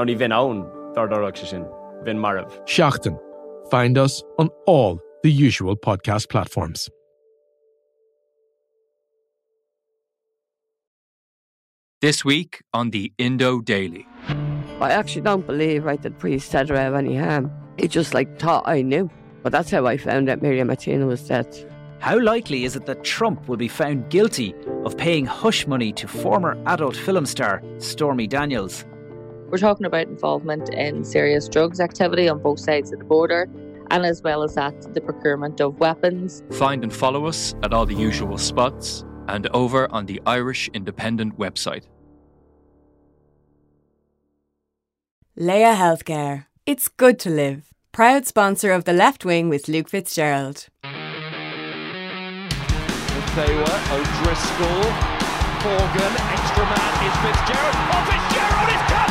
Ná ní bhín ann dardarach se sin, bhín marmh. Seachtain. Find us on all the usual podcast platforms. This week on the Indo Daily. I actually don't believe right that priest said or have any harm. He just like thought I knew. But that's how I found out Miriam Martina was dead. How likely is it that Trump will be found guilty of paying hush money to former adult film star Stormy Daniels? We're talking about involvement in serious drugs activity on both sides of the border, and as well as that, the procurement of weapons. Find and follow us at all the usual spots and over on the Irish Independent website. Laya Healthcare. It's good to live. Proud sponsor of The Left Wing with Luke Fitzgerald. Thawa, O'Driscoll, Morgan, extra man is Fitzgerald. Oh, Fitzgerald is cutting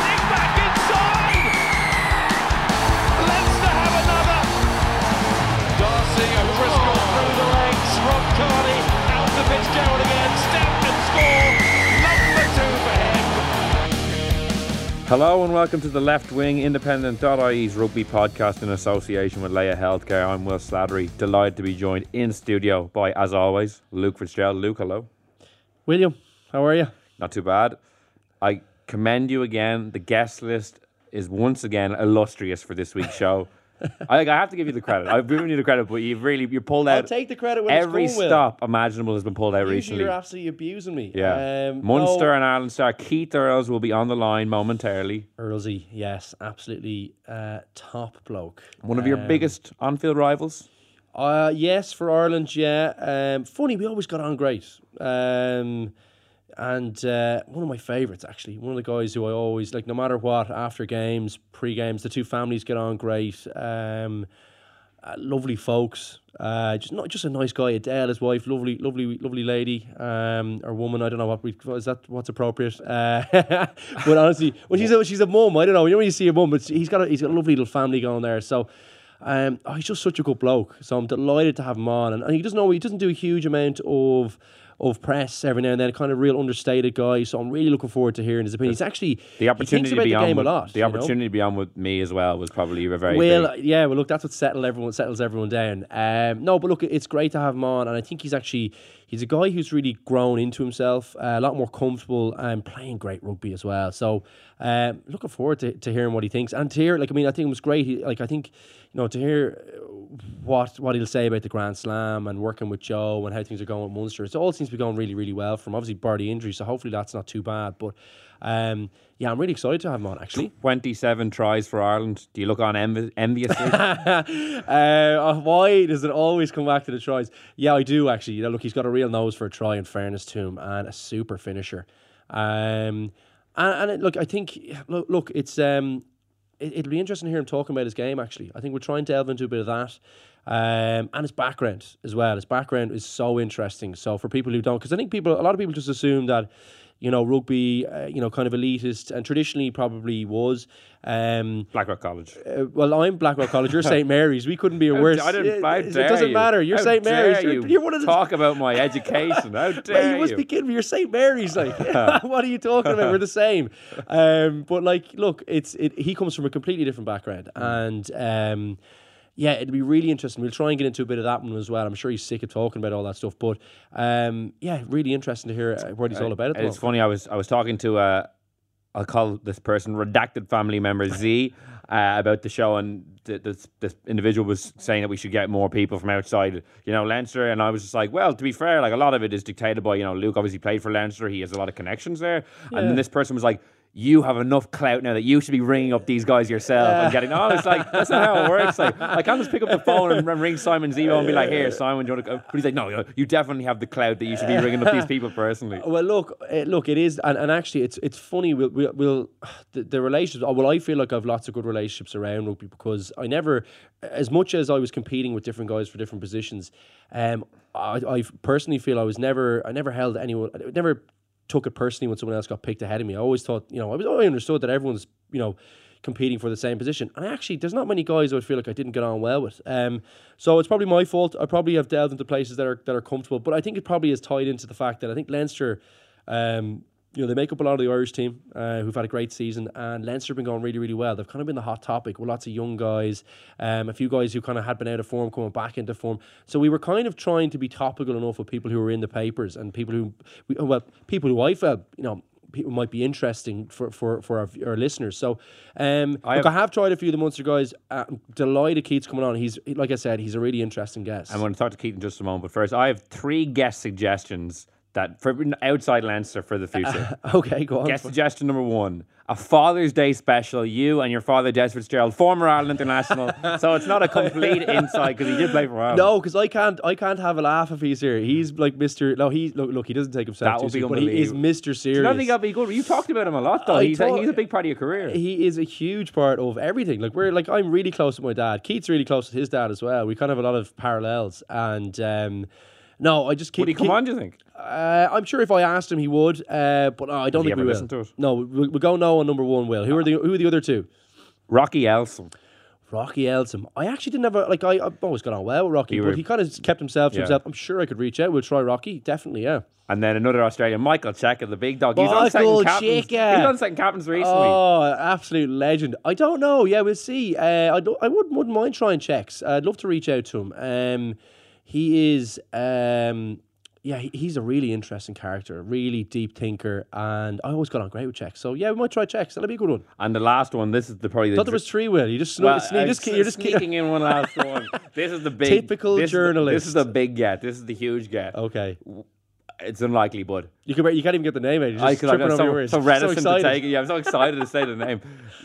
Hello and welcome to the Left Wing Independent.ie's rugby podcast in association with Laya Healthcare. I'm Will Slattery. Delighted to be joined in studio by, as always, Luke Fitzgerald. Luke, hello. William, how are you? Not too bad. I commend you again. The guest list is once again illustrious for this week's show. I, I have to give you the credit. I've given you the credit, but you've really you pulled out. I'll take the credit when every it's going, stop imaginable has been pulled out Usually recently. You're absolutely abusing me. Yeah, Um, Munster no, and Ireland star Keith Earls will be on the line momentarily. Earlsy, yes, absolutely uh, top bloke. One of your Um, biggest on-field rivals. Uh, yes, for Ireland, yeah. Um, funny, we always got on great. Um, and uh, one of my favourites, actually, one of the guys who I always like, no matter what, after games, pre games, the two families get on great. Um, uh, lovely folks. Uh, just not just a nice guy. Adele, his wife, lovely, lovely, lovely lady, um, or woman. I don't know what we is that what's appropriate. Uh, but honestly, when she's a she's a mum. I don't know. You you see a mum, but he's got a he's got a lovely little family going there. So. Um, oh, he's just such a good bloke. So I'm delighted to have him on. And, and he doesn't know he doesn't do a huge amount of of press every now and then. Kind of real understated guy. So I'm really looking forward to hearing his opinion. He's actually The opportunity to be on with, a lot. the you know? opportunity to be on with me as well was probably a very Well, big. yeah, well, look, that's what settle everyone settles everyone down. Um, no, but look, it's great to have him on, and I think he's actually he's a guy who's really grown into himself, uh, a lot more comfortable, and playing great rugby as well. So, um, looking forward to, to hearing what he thinks, and to hear, like, I mean, I think it was great. He, like, I think you know to hear what what he'll say about the Grand Slam and working with Joe and how things are going with Munster. It all seems to be going really, really well from obviously the injury, so hopefully that's not too bad. But um, yeah, I'm really excited to have him on actually. 27 tries for Ireland. Do you look on envi- enviously? uh, why does it always come back to the tries? Yeah, I do actually. You know, look, he's got a real nose for a try. In fairness to him, and a super finisher. Um, and, and it, look, I think look, look it's um, it, it'll be interesting to hear him talking about his game. Actually, I think we're trying to delve into a bit of that. Um, and his background as well. His background is so interesting. So for people who don't, because I think people, a lot of people just assume that, you know, rugby, uh, you know, kind of elitist, and traditionally probably was. Um, Blackrock College. uh, well, I'm Blackrock College. You're St Mary's. We couldn't be a worse. I didn't. uh, How it doesn't you. matter. You're How St Mary's. You're, you you're one of the talk about my education. How dare you must you? be kidding me. You're St. Mary's, like. what are you talking about? We're the same. Um, but like, look, it's it. He comes from a completely different background, and um, yeah, it'd be really interesting. We'll try and get into a bit of that one as well. I'm sure he's sick of talking about all that stuff, but um, yeah, really interesting to hear uh, what he's all about. It's funny. I was I was talking to uh, I'll call this person redacted family member Z uh, about the show, and th- this this individual was saying that we should get more people from outside, you know, Leinster, and I was just like, well, to be fair, like a lot of it is dictated by you know Luke. Obviously played for Leinster, he has a lot of connections there, Yeah. and then this person was like. You have enough clout now that you should be ringing up these guys yourself and getting. Oh, it's like that's not how it works. Like I can't just pick up the phone and, ring Simon Zebo and be like, "Here, Simon, do you want to?" Go? But he's like, "No, you, definitely have the clout that you should be ringing up these people personally." Well, look, uh, look, it is, and, and actually, it's it's funny. We'll, we'll, we'll the, the relationships. Well, I feel like I've lots of good relationships around rugby because I never, as much as I was competing with different guys for different positions, um, I, I personally feel I was never, I never held anyone, never took it personally when someone else got picked ahead of me. I always thought, you know, I was, I understood that everyone's, you know. Competing for the same position, and actually, there's not many guys I would feel like I didn't get on well with. Um, so it's probably my fault. I probably have delved into places that are that are comfortable, but I think it probably is tied into the fact that I think Leinster, um, you know, they make up a lot of the Irish team uh, who've had a great season, and Leinster have been going really, really well. They've kind of been the hot topic with lots of young guys, um, a few guys who kind of had been out of form coming back into form. So we were kind of trying to be topical enough with people who were in the papers and people who, we, well, people who I felt, you know, people might be interesting for for, for our, our listeners. So, um, I look, have- I have tried a few of the Munster guys. Uh, I'm delighted Keith's coming on. He's like I said, he's a really interesting guest. I'm going to talk to Keith in just a moment, but first, I have three guest suggestions that for outside Leinster for the future. okay, go on. Guest suggestion number one: a Father's Day special. You and your father, Des Fitzgerald, former Ireland international. so it's not a complete insight because he did play for Ireland. No, because I can't. I can't have a laugh if he's here. He's like Mister. No, he look. Look, he doesn't take himself That too would be seriously, but he is unbelievable. Mister Serious. not think that'd be good? You talked about him a lot, though. I He's a, he's a big part of your career. He is a huge part of everything. Like we're like I'm really close with my dad. Keith's really close with his dad as well. We kind of have a lot of parallels. And um, no, I just keep. Would he come keep- on? Do you think? Uh, I'm sure if I asked him, he would. Uh, but no, I don't he think we ever will. to it? No, we, we go no on number one. Will who are the who are the other two? Rocky Elsom. Rocky Elsom. I actually didn't have a like. I, I've always got on well with Rocky, You but were- he kind of kept himself to Yeah. himself. I'm sure I could reach out. We'll try Rocky. Definitely, yeah. And then another Australian, Michael Cheika, the big dog. He's on Michael second captains. Cheika. He's on second captains recently. Oh, absolute legend. I don't know. Yeah, we'll see. Uh, I, don't, I wouldn't, wouldn't mind trying checks. I'd love to reach out to him. Um, he is, um, yeah, he's a really interesting character, a really deep thinker, and I always got on great with checks. So yeah, we might try checks. That'll be a good one. And the last one, this is the probably I the thought there was three. Will you just sno- Well, sneak, just, you're just sneaking in one last one. This is the big Typical this is the- journalist. this is the big get. This is the huge get. Okay, It's unlikely, bud. you can you can't even get the name. Out. You're I just could, I'm over so, your words. so reticent to excited. take it. Yeah, I'm so excited to say the name.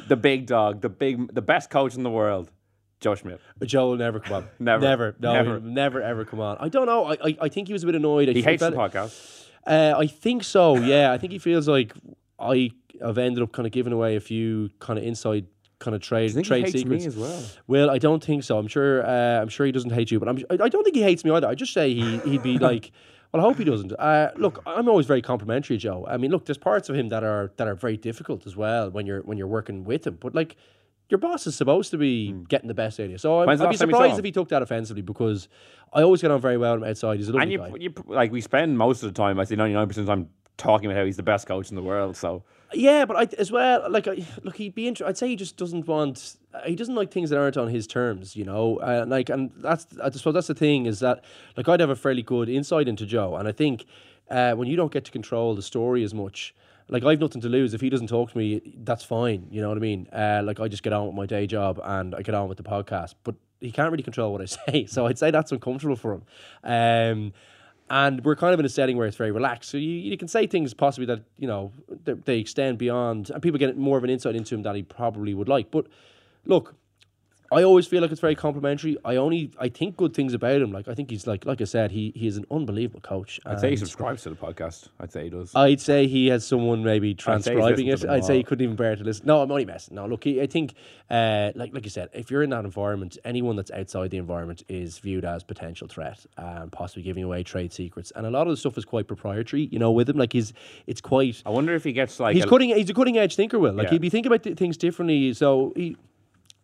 The big dog, the big, the best coach in the world, Joe Schmidt. Joe will never come on. Never. never, no, Never. never, never ever come on. I don't know. I, I, I think he was a bit annoyed. I He hates the podcast. Uh, I think so. Yeah, I think he feels like I have ended up kind of giving away a few kind of inside kind of trade I think he trade hates secrets me as well. Well, I don't think so. I'm sure. Uh, I'm sure he doesn't hate you, but I'm. I I don't think he hates me either. I just say he he'd be like. Well, I hope he doesn't. Uh, look, I'm always very complimentary, Joe. I mean, look, there's parts of him that are that are very difficult as well when you're when you're working with him. But like, your boss is supposed to be getting the best out of you. So I'm, I'd be last time you saw surprised if he took that offensively because I always get on very well with him outside. He's a lovely And you, guy. you, like we spend most of the time, I say 99% of the time, talking about how he's the best coach in the world. So Yeah, but I as well like I, look, he'd be. Inter- I'd say he just doesn't want. He doesn't like things that aren't on his terms, you know. Uh, like, and that's I suppose that's the thing is that like I'd have a fairly good insight into Joe, and I think uh, when you don't get to control the story as much. Like I've nothing to lose if he doesn't talk to me. That's fine, you know what I mean. Uh, like I just get on with my day job and I get on with the podcast, but he can't really control what I say. So I'd say that's uncomfortable for him. Um, and we're kind of in a setting where it's very relaxed. So you, you can say things possibly that you know they, they extend beyond, and people get more of an insight into him that he probably would like. But look, I always feel like it's very complimentary. I only I think good things about him. Like I think he's like like I said, he he is an unbelievable coach. I'd say he subscribes to the podcast. I'd say he does. I'd say he has someone maybe I'd transcribing it. I'd say he couldn't even bear to listen. No, I'm only messing. No, look, he, I think, uh, like like you said, if you're in that environment, anyone that's outside the environment is viewed as potential threat and possibly giving away trade secrets. And a lot of the stuff is quite proprietary. You know, with him, like he's it's quite. I wonder if he gets like he's a- cutting. He's a cutting edge thinker. Will like Yeah. he'd be thinking about th- things differently. So he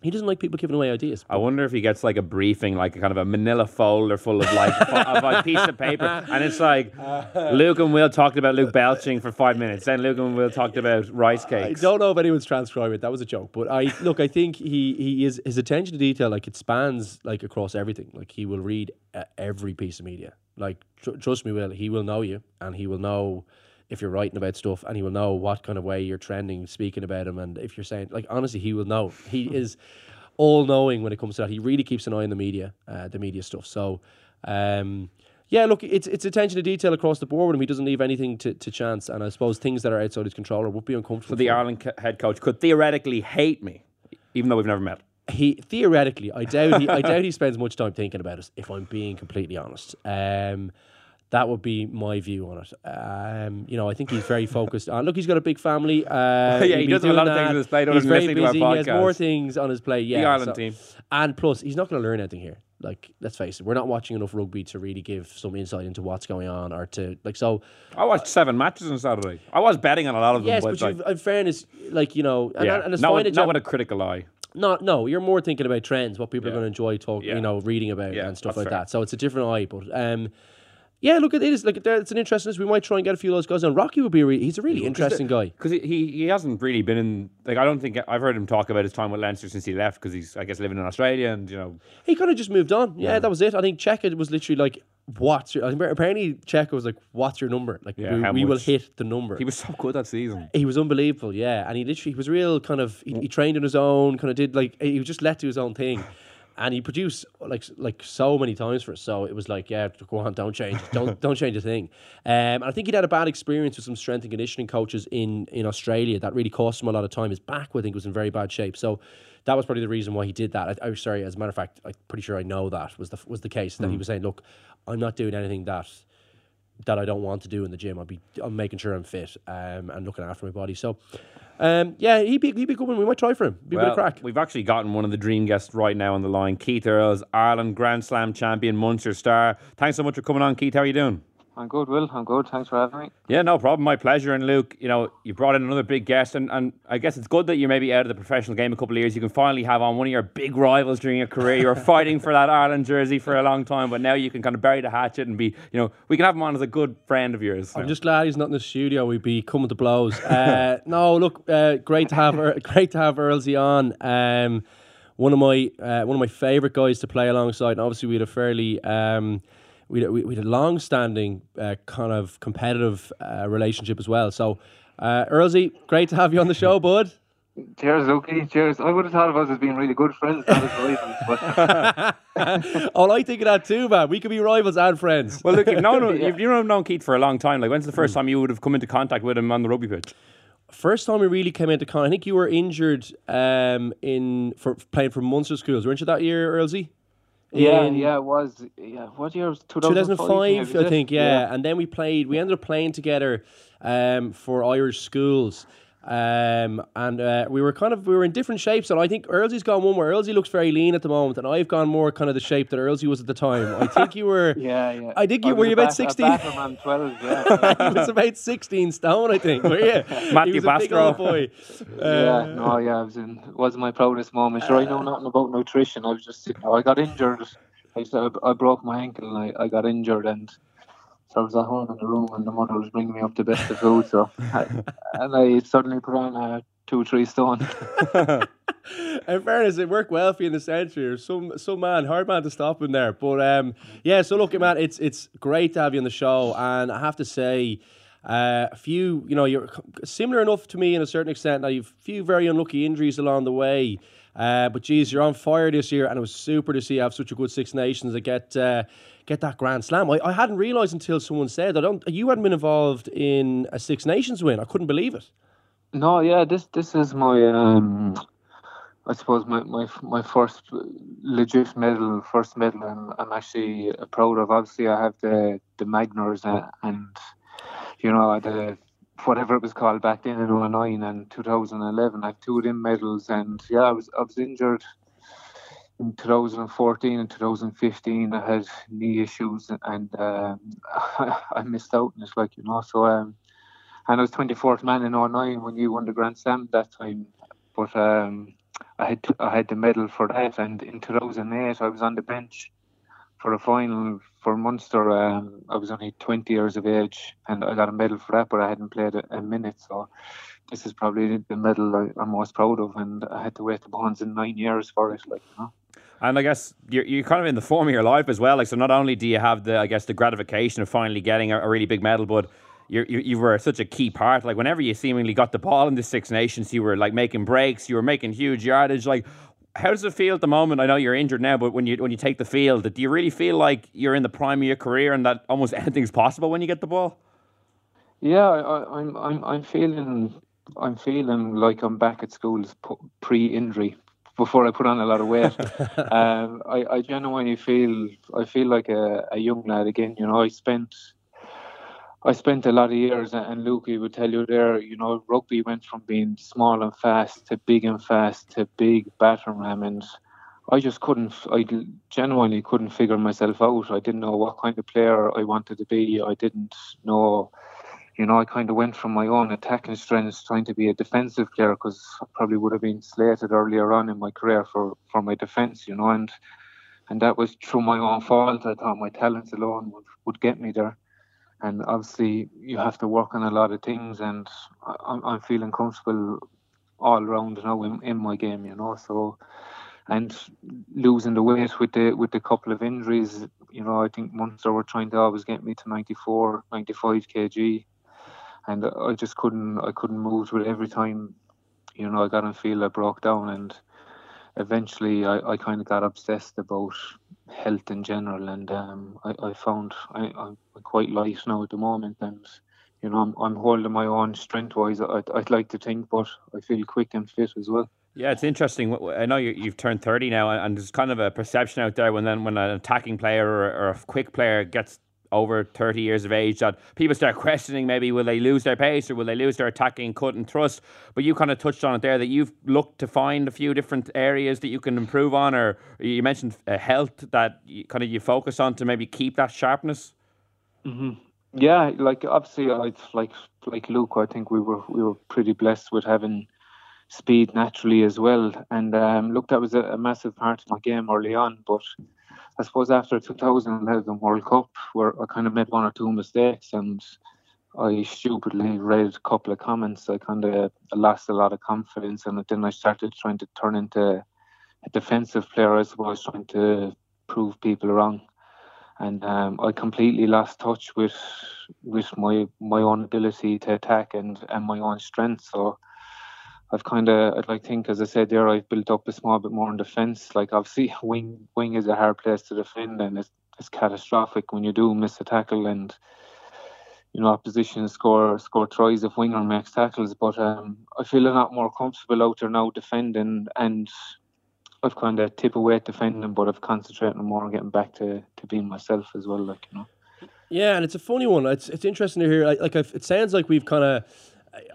he doesn't like people giving away ideas. I wonder if he gets like a briefing, like a kind of a manila folder full of like of a piece of paper, and it's like Luke and Will talked about Luke belching for five minutes. Then Luke and Will talked about rice cakes. I don't know if anyone's transcribing it. That was a joke, but I look. I think he he is his attention to detail. Like it spans like across everything. Like he will read uh, every piece of media. Like tr- trust me, will he will know you, and he will know if you're writing about stuff, and he will know what kind of way you're trending, speaking about him, and if you're saying like honestly, he will know. He is all knowing when it comes to that. He really keeps an eye on the media, uh, the media stuff. So. um yeah, look, it's it's attention to detail across the board with him. He doesn't leave anything to, to chance, and I suppose things that are outside his control would be uncomfortable. So the. Ireland co- head coach could theoretically hate me, even though we've never met. he theoretically, I doubt he, I doubt he spends much time thinking about us If I'm being completely honest, um, that would be my view on it. Um, you know, I think he's very focused on. Look, he's got a big family. Uh, Yeah, he does a lot of things on his plate He's very listening to our busy. He has more things on his plate. Yeah, the Ireland team. and plus, he's not going to learn anything here. Like, let's face it, we're not watching enough rugby to really give some insight into what's going on, or to like. So, I watched seven matches on Saturday. I was betting on a lot of them. yes, but but like, in fairness, like you know, and, yeah, and it's not, fine with, that not with a critical eye. not no, you're more thinking about trends, what people are going to enjoy talking, Yeah. you know, reading about Yeah, and stuff like fair. that. So it's a different eye, but um, yeah, look, it is like it's an interesting. We might try and get a few of those guys And Rocky would be a re- he's a really interesting guy. Because he, he hasn't really been in like I don't think I've heard him talk about his time with Leinster since he left because he's I guess living in Australia and you know He kind of just moved on. Yeah, that was it. I think Cheika was literally like, "What's your?" Apparently Cheika was like, "What's your number?" Like Yeah, we, we will hit the number. he was so good that season. He was unbelievable, yeah, and he literally he was real kind of he, he trained on his own, kind of did like he was just let to his own thing, and he produced like like so many times for us. So it was like, yeah, go on, don't change, don't don't change a thing. Um, and I think he'd had a bad experience with some strength and conditioning coaches in in Australia that really cost him a lot of time. His back, I think, was in very bad shape. So that was probably the reason why he did that. I, was sorry, as a matter of fact, I'm pretty sure I know that was the was the case that he was saying, look, I'm not doing anything that that I don't want to do in the gym. I'll be I'm making sure I'm fit um, and looking after my body. So, um, yeah, he'd be he'd be good one. We might try for him. Be a bit of crack. We've actually gotten one of the dream guests right now on the line. Keith Earls, Ireland Grand Slam champion, Munster star. Thanks so much for coming on, Keith. How are you doing? I'm good, Will. I'm good. Thanks for having me. Yeah, no problem. My pleasure. And Luke, you know, you brought in another big guest, and, and I guess it's good that you're maybe out of the professional game a couple of years. You can finally have on one of your big rivals during your career. You were fighting for that Ireland jersey for a long time, but now you can kind of bury the hatchet and be, you know, we can have him on as a good friend of yours. I'm just glad he's not in the studio. We'd be coming to blows. Uh, no, look, uh, great to have Er- great to have Earlsy on. Um, one of my uh, one of my favourite guys to play alongside, and obviously we had a fairly um, we had, we we had a long-standing uh, kind of competitive uh, relationship as well. So, uh, Earlsy, great to have you on the show, bud. Cheers, Luki. Cheers. I would have thought of us as being really good friends, not as rivals. But oh, I think of that too, man. We could be rivals and friends. Well, look, you've known, you've, you've known Keith for a long time. Like, when's the first time you would have come into contact with him on the rugby pitch? First time we really came into contact, I think you were injured um, in for playing for Munster schools. Weren't you that year, Earlsy? Yeah, In yeah, it was. Yeah, what year 2005? 2005, I think. Yeah. and then we played. We ended up playing together um, for Irish schools. Um, and uh, we were kind of we were in different shapes, and I think Earlsy's gone one where Earlsy looks very lean at the moment, and I've gone more kind of the shape that Earlsy was at the time. I think you were. Yeah, yeah. I think you I were you a about sixteen. Batman 12, yeah. he was about sixteen stone, I think. Were you? Matthew he was a big Bastro. old boy. yeah, Uh, no, yeah, I was in. It was my proudest moment. Sure, I know nothing about nutrition. I was just, you know, I got injured. I, said I broke my ankle and I, I got injured and so I was at home in the room and the mother was bringing me up the best of food. So I, and I suddenly put on uh, two, three stone. in fairness, it worked well for you in the century. Some some man, hard man to stop in there. But um, yeah. So look, man, it's it's great to have you on the show, and I have to say. Uh, a few, you know, you're similar enough to me in a certain extent. Now, you've a few very unlucky injuries along the way, uh, but geez, you're on fire this year, and it was super to see you have such a good Six Nations to get uh, get that Grand Slam. I, I hadn't realised until someone said don't. You hadn't been involved in a Six Nations win. I couldn't believe it. No, yeah, this this is my um, I suppose my my my first legit medal, first medal, and I'm actually proud of. Obviously, I have the the Magners and, and you know the whatever it was called back then in 09 and 2011. I have two of them medals, and yeah, I was I was injured in 2014 and 2015. I had knee issues, and um, I missed out And it's like you know. So um, and I was 24th man in 09 when you won the Grand Slam that time. But um, I had to, I had the medal for that, and in 2008 I was on the bench for a final for Munster. Um, I was only 20 years of age, and I got a medal for that, but I hadn't played a, a minute. So this is probably the medal I, I'm most proud of, and I had to wait the bones in nine years for it, like you know. And I guess you're, you're kind of in the form of your life as well. Like, so not only do you have the, I guess, the gratification of finally getting a, a really big medal, but you're, you you were such a key part. Like, whenever you seemingly got the ball in the Six Nations, you were like making breaks, you were making huge yardage. Like, How does it feel at the moment? I know you're injured now, but when you when you take the field, do you really feel like you're in the prime of your career and that almost anything's possible when you get the ball? Yeah, I, I'm I'm I'm feeling I'm feeling like I'm back at school pre-injury before I put on a lot of weight. um, I, I genuinely feel I feel like a, a young lad again. You know, I spent I spent a lot of years, and Luke, he would tell you there, you know, rugby went from being small and fast to big and fast to big battering ram, and I just couldn't, I genuinely couldn't figure myself out. I didn't know what kind of player I wanted to be. I didn't know, you know, I kind of went from my own attacking strengths trying to be a defensive player because I probably would have been slated earlier on in my career for, for my defence, you know, and and that was through my own fault. I thought my talents alone would, would get me there and obviously you have to work on a lot of things and I'm, I'm feeling comfortable all around now in, in my game you know so and losing the weight with the with the couple of injuries you know I think Munster were trying to always get me to 94 95 kg and I just couldn't I couldn't move with every time you know I got and feel I broke down and eventually I, I kind of got obsessed about health in general, and um, I, I found I, I'm quite light now at the moment, and you know I'm, I'm holding my own strength wise. I'd, I'd like to think, but I feel quick and fit as well. Yeah, it's interesting. I know you, have turned 30 now, and there's kind of a perception out there when then when an attacking player or a quick player gets over 30 years of age that people start questioning maybe will they lose their pace or will they lose their attacking cut and thrust. But you kind of touched on it there that you've looked to find a few different areas that you can improve on, or you mentioned uh, health that you, kind of you focus on to maybe keep that sharpness. Mm-hmm. Yeah, like obviously, I like like Luke. I think we were we were pretty blessed with having speed naturally as well. And um, look, that was a, a massive part of my game early on, but I suppose after 2011 World Cup, where I kind of made one or two mistakes and I stupidly read a couple of comments, I kind of lost a lot of confidence, and then I started trying to turn into a defensive player. I suppose trying to prove people wrong, and um, I completely lost touch with with my my own ability to attack and and my own strength. So I've kind of, like think, as I said there, I've built up a small bit more in defence. Like obviously, wing wing is a hard place to defend, and it's, it's catastrophic when you do miss a tackle and you know opposition score score tries if winger makes tackles. But um, I feel a lot more comfortable out there now defending, and I've kind of tip away at defending, but I've concentrated more on getting back to to being myself as well. Like you know. Yeah, and it's a funny one. It's it's interesting to hear. Like, like it sounds like we've kind of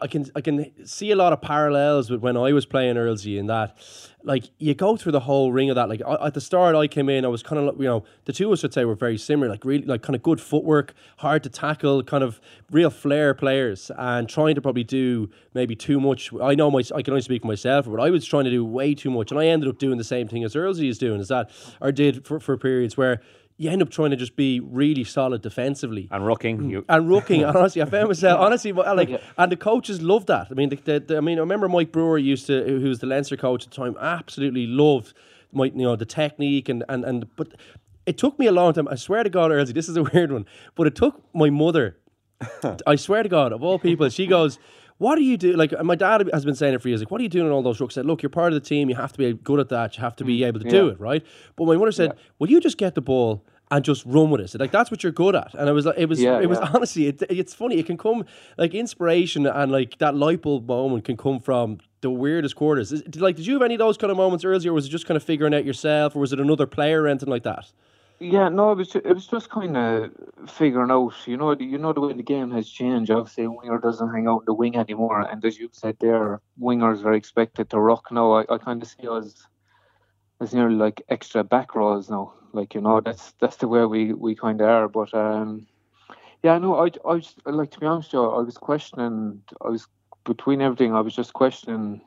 I can I can see a lot of parallels with when I was playing Earlsy in that, like you go through the whole ring of that. Like at the start, I came in, I was kind of you know the two of us would say were very similar, like really like kind of good footwork, hard to tackle, kind of real flair players, and trying to probably do maybe too much. I know my I can only speak for myself, but I was trying to do way too much, and I ended up doing the same thing as Earlsy is doing, is that or did for for periods where you end up trying to just be really solid defensively and rucking mm. you. and rucking. honestly, I found myself honestly like, yeah. and the coaches love that. I mean, the, the, the, I mean, I remember Mike Brewer used to, who was the Leinster coach at the time, absolutely loved my, you know, the technique and and and but it took me a long time. I swear to God, Earlsy, this is a weird one, but it took my mother. I swear to God, of all people, she goes what do you do? Like my dad has been saying it for years. Like, what are you doing in all those rucks? Said, look, you're part of the team. You have to be good at that. You have to be mm, able to yeah. do it, right? But my mother said, yeah. well, you just get the ball and just run with it. Like that's what you're good at. And it was like it was yeah, it was honestly it, it's funny. It can come like inspiration and like that light bulb moment can come from the weirdest quarters. Is, like did you have any of those kind of moments earlier? Or was it just kind of figuring out yourself, or was it another player or anything like that? Yeah, no, it was it was just kind of figuring out. You know, you know the way the game has changed. Obviously, a winger doesn't hang out the wing anymore, and as you said there, wingers are expected to rock now. I, I kind of see us as nearly like extra back rows now. Like you know, that's that's the way we we kind of are. But um, yeah, no, I I was like to be honest, Joe, I was questioning. I was between everything. I was just questioning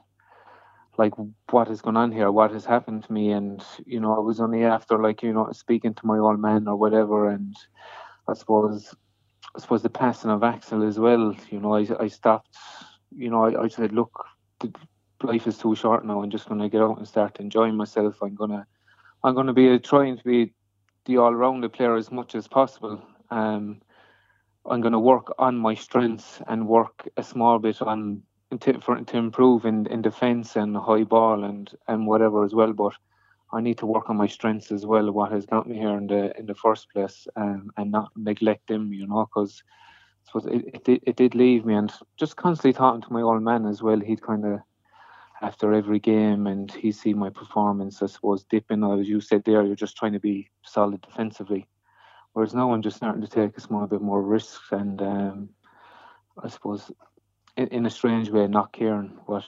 like what is going on here, what has happened to me, and you know, I was only after like you know speaking to my old man or whatever, and I suppose I suppose the passing of Axel as well. You know, I I stopped. You know, I, I said, look, life is too short now. I'm just going to get out and start enjoying myself. I'm gonna, I'm gonna be trying to be the all-rounded player as much as possible. Um, I'm going to work on my strengths and work a small bit on to, for, to improve in, in defence and high ball and, and whatever as well. But I need to work on my strengths as well. What has got me here in the in the first place, um, and not neglect them, you know, because it, it, it, did leave me, and just constantly talking to my old man as well. He'd kind of after every game, and he'd see my performance. I suppose dipping. As you said there, you're just trying to be solid defensively, whereas now I'm just starting to take a small bit more risks, and um, I suppose in, in a strange way, not caring what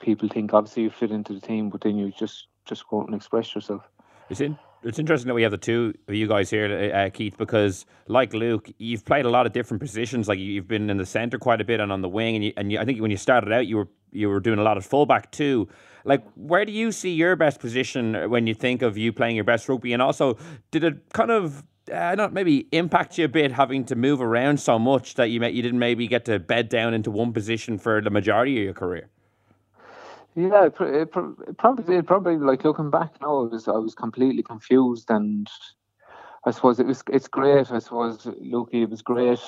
people think. Obviously, you fit into the team, but then you just just go out and express yourself. It's in, it's interesting that we have the two of you guys here, uh, Keith, because like Luke, you've played a lot of different positions. Like you've been in the centre quite a bit and on the wing, and you, and you, I think when you started out, you were you were doing a lot of fullback too. Like, where do you see your best position when you think of you playing your best rugby? And also, did it kind of uh, not maybe impact you a bit having to move around so much that you you didn't maybe get to bed down into one position for the majority of your career? Yeah, it, it, it probably. Probably like looking back now, I was I was completely confused, and I suppose it was it's great. I suppose Lukey, it was great.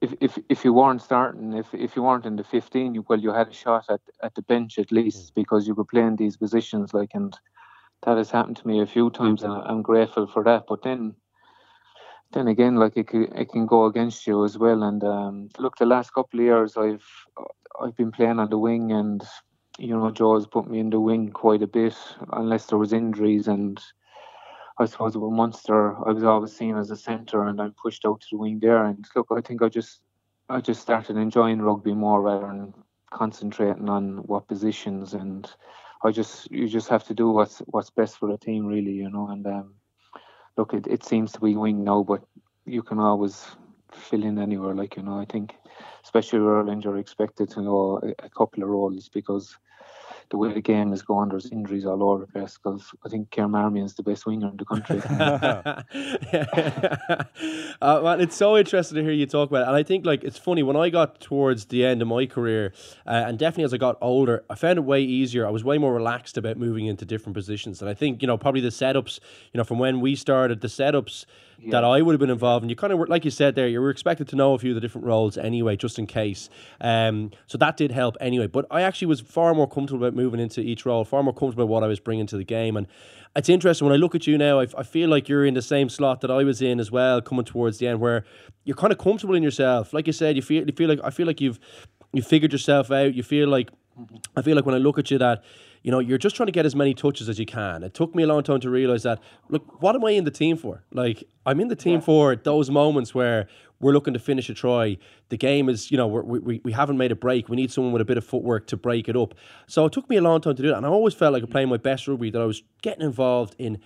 If if if you weren't starting, if if you weren't in the fifteen, you well you had a shot at at the bench at least because you were playing these positions like and that has happened to me a few times, and I'm grateful for that. But then, then again, like it can, it can go against you as well. And um, look, the last couple of years, I've I've been playing on the wing, and you know, Joe's put me in the wing quite a bit, unless there was injuries. And I suppose with Munster, I was always seen as a centre, and I'm pushed out to the wing there. And look, I think I just I just started enjoying rugby more rather than concentrating on what positions and I just you just have to do what's what's best for the team, really, you know. And um, look, it, it seems to be wing now, but you can always fill in anywhere. Like you know, I think especially Ireland, you're expected to know a, a couple of roles because the way the game is going, there's injuries all over the place because I think Kieran is the best winger in the country. uh, man, it's so interesting to hear you talk about it. And I think like it's funny when I got towards the end of my career, uh, and definitely as I got older, I found it way easier. I was way more relaxed about moving into different positions. And I think, you know, probably the setups, you know, from when we started, the setups yeah. that I would have been involved in. You kind of were, like you said there, you were expected to know a few of the different roles anyway, just in case. Um, so that did help anyway. But I actually was far more comfortable about moving into each role, far more comfortable about what I was bringing to the game. And it's interesting when I look at you now, I, I feel like you're in the same slot that I was in as well, coming towards the end, where you're kind of comfortable in yourself. Like you said, you feel you feel like I feel like you've you figured yourself out. You feel like I feel like when I look at you that you know, you're just trying to get as many touches as you can. It took me a long time to realize that. Look, what am I in the team for? Like, I'm in the team yeah. for those moments where we're looking to finish a try. The game is, you know, we we, we haven't made a break. We need someone with a bit of footwork to break it up. So it took me a long time to do that. And I always felt like playing my best rugby, that I was getting involved in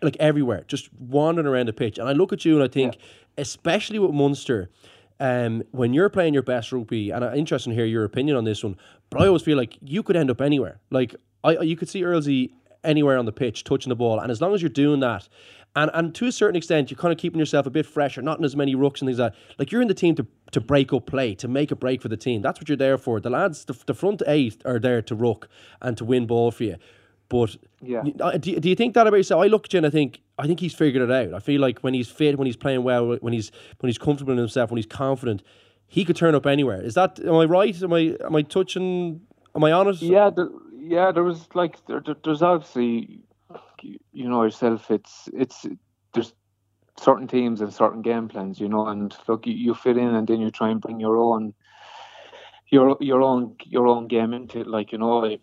like everywhere, just wandering around the pitch. And I look at you and I think, yeah. especially with Munster, um, when you're playing your best rugby, and I'm interested to hear your opinion on this one, but I always feel like you could end up anywhere. Like I you could see Earlsy anywhere on the pitch touching the ball, and as long as you're doing that, and and to a certain extent, you're kind of keeping yourself a bit fresher, not in as many rucks and things like that. Like you're in the team to to break up play, to make a break for the team. That's what you're there for. The lads, the, the front eight are there to ruck and to win ball for you. But yeah, uh, do, do you think that about yourself? I look at you and I think I think he's figured it out. I feel like when he's fit, when he's playing well, when he's when he's comfortable in himself, when he's confident, he could turn up anywhere. Is that am I right? Am I am I touching? Am I honest? Yeah, the, yeah, there was like there, there's obviously you know yourself. It's it's there's certain teams and certain game plans, you know, and look, you, you fit in, and then you try and bring your own your your own your own game into it. Like you know, I,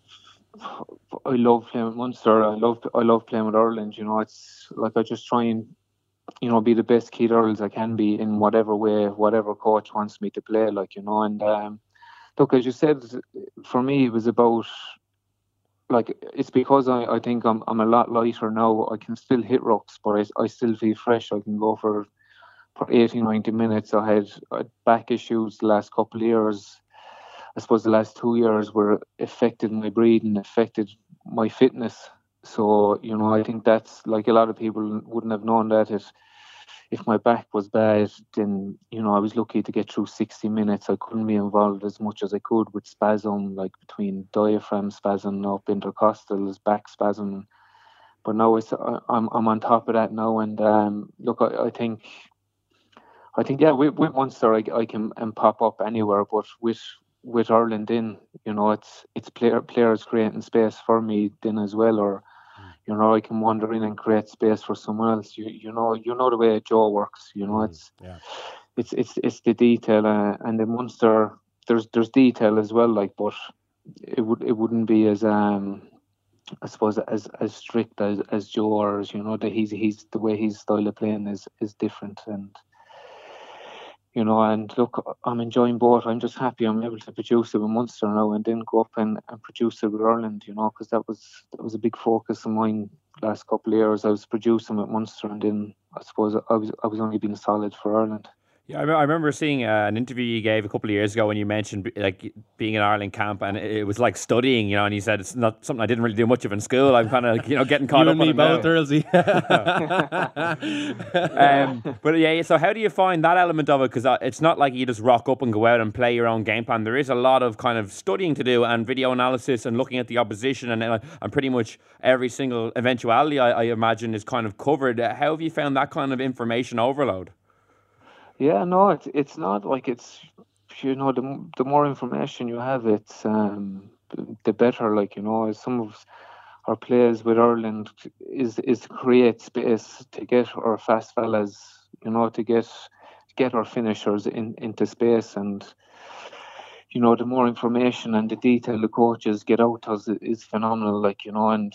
I love playing with Munster. I love I love playing with Ireland. You know, it's like I just try and you know be the best Keith Earls I can be in whatever way, whatever coach wants me to play. Like you know, and um, look, as you said, for me it was about like it's because I, I think I'm I'm a lot lighter now. I can still hit rucks, but I, I still feel fresh. I can go for for 80, 90 minutes. I had, back issues the last couple of years. I suppose the last two years were affected my breathing, affected my fitness. So you know, I think that's like a lot of people wouldn't have known that it if my back was bad, then you know I was lucky to get through 60 minutes. I couldn't be involved as much as I could with spasm, like between diaphragm spasm, up intercostals, back spasm. But now it's I'm I'm on top of that now, and um, look, I, I think I think yeah, with, with Munster I, I can and pop up anywhere, but with with Ireland in, you know, it's it's player players creating space for me then as well, or you know, I can wander in and create space for someone else. You you know you know the way Joe works. You know, it's yeah. it's it's it's the detail, uh, and the Munster. there's there's detail as well. Like, but it would it wouldn't be as um I suppose as as strict as as Joe or as you know that he's he's the way his style of playing is is different and you know and look I'm enjoying both. I'm just happy I'm able to produce it with Munster now and then go up and, and produce it with Ireland you know because that was that was a big focus of mine last couple of years. I was producing with Munster and then I suppose I was I was only being solid for Ireland Yeah, I, I remember seeing uh, an interview you gave a couple of years ago when you mentioned like being in Ireland camp, and it, it was like studying, you know. And you said it's not something I didn't really do much of in school. I'm kind of you know getting caught you up and me on it now." both, Earlsy. um, but yeah, so how do you find that element of it? Because it's not like you just rock up and go out and play your own game plan. There is a lot of kind of studying to do and video analysis and looking at the opposition and uh, and pretty much every single eventuality I, I imagine is kind of covered. Uh, How have you found that kind of information overload? Yeah, no, it's it's not like it's you know the the more information you have, it's um the better. Like you know, some of our players with Ireland is is to create space to get our fast fellas, you know, to get get our finishers in into space and. You know, the more information and the detail the coaches get out of is, is phenomenal. Like you know, and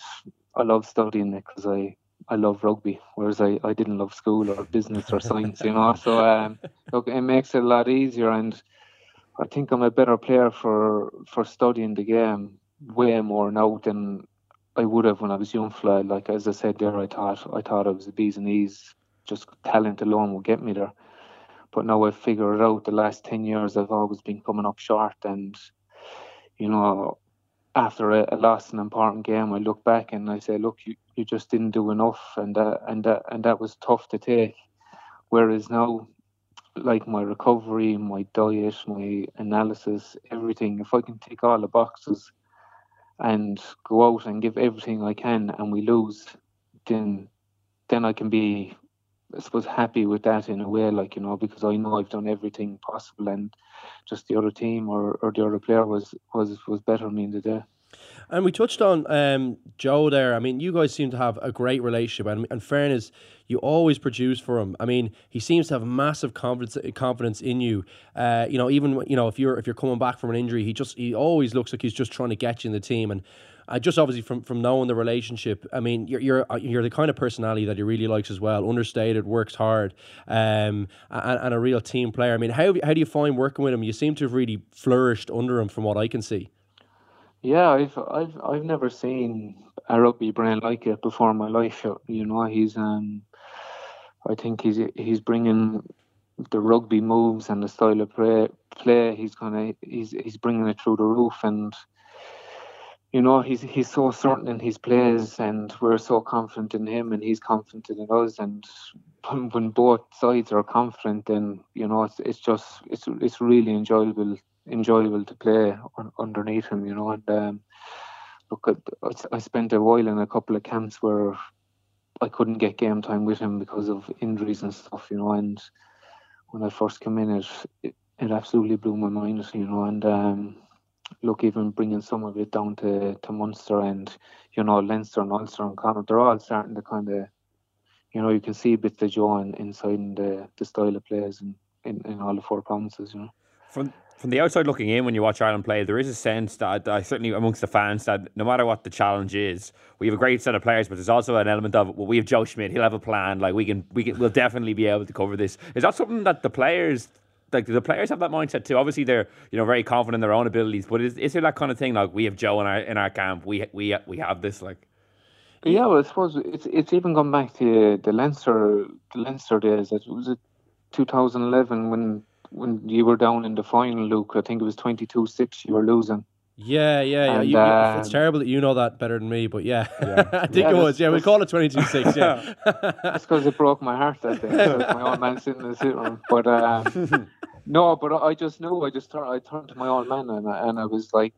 I love studying it because I I love rugby, whereas I, I didn't love school or business or science, you know. So um, look, it makes it a lot easier, and I think I'm a better player for for studying the game way more now than I would have when I was young fly. Like as I said there, I thought I thought I was a bees and E's, just talent alone would get me there. But now I've figured it out. The last ten years, I've always been coming up short, and you know, after a, a loss an important game, I look back and I say, look, you, you just didn't do enough, and that and that and that was tough to take. Whereas now, like my recovery, my diet, my analysis, everything, if I can tick all the boxes and go out and give everything I can, and we lose, then then I can be, I suppose, happy with that in a way, like you know, because I know I've done everything possible, and just the other team or, or the other player was was was better than me in the day. And we touched on um, Joe there. I mean, you guys seem to have a great relationship, and, and fairness, you always produce for him. I mean, he seems to have massive confidence confidence in you. Uh, you know, even you know if you're if you're coming back from an injury, he just he always looks like he's just trying to get you in the team. And uh, just obviously from from knowing the relationship, I mean, you're you're uh, you're the kind of personality that he really likes as well. Understated, works hard, um, and, and a real team player. I mean, how how do you find working with him? You seem to have really flourished under him, from what I can see. Yeah, I've I've I've never seen a rugby brand like it before in my life. You- know, he's um, I think he's he's bringing the rugby moves and the style of play. Play. He's gonna he's he's bringing it through the roof, and you know he's he's so certain in his plays, and we're so confident in him, and he's confident in us. And when, when both sides are confident, then you know it's it's just it's it's really enjoyable enjoyable to play un, underneath him. You know, and um, look, I, I spent a while in a couple of camps where I couldn't get game time with him because of injuries and stuff. You know, and when I first came in, it it, it absolutely blew my mind. You know, and um, look, even bringing some of it down to, to Munster and, you know, Leinster and Ulster and Connacht, they're all starting to kind of, you know, you can see bits of Joe in, inside in the, the style of players in, in, in all the four provinces, you know. From from the outside looking in, when you watch Ireland play, there is a sense that I certainly amongst the fans that no matter what the challenge is, we have a great set of players, but there's also an element of well, we have Joe Schmidt, he'll have a plan, like we can we can we'll definitely be able to cover this. Is that something that the players like the players have that mindset too? Obviously, they're you know very confident in their own abilities, but is, is there that kind of thing like we have Joe in our in our camp, we we we have this like. Yeah, well, I suppose it's it's even gone back to the Leinster the Leinster days. It was it 2011 when when you were down in the final, Luke. I think it was 22-6 you were losing. Yeah, yeah, yeah. And, You- you- it's um, terrible that you know that better than me, but yeah, I think Yeah, it was. Yeah, we that's- call it twenty-two six. Yeah, That's because it broke my heart that day. So it's my old man sitting in the sitting room. But um, no, but I just knew. I just turned. I turned to my old man and I, and I was like,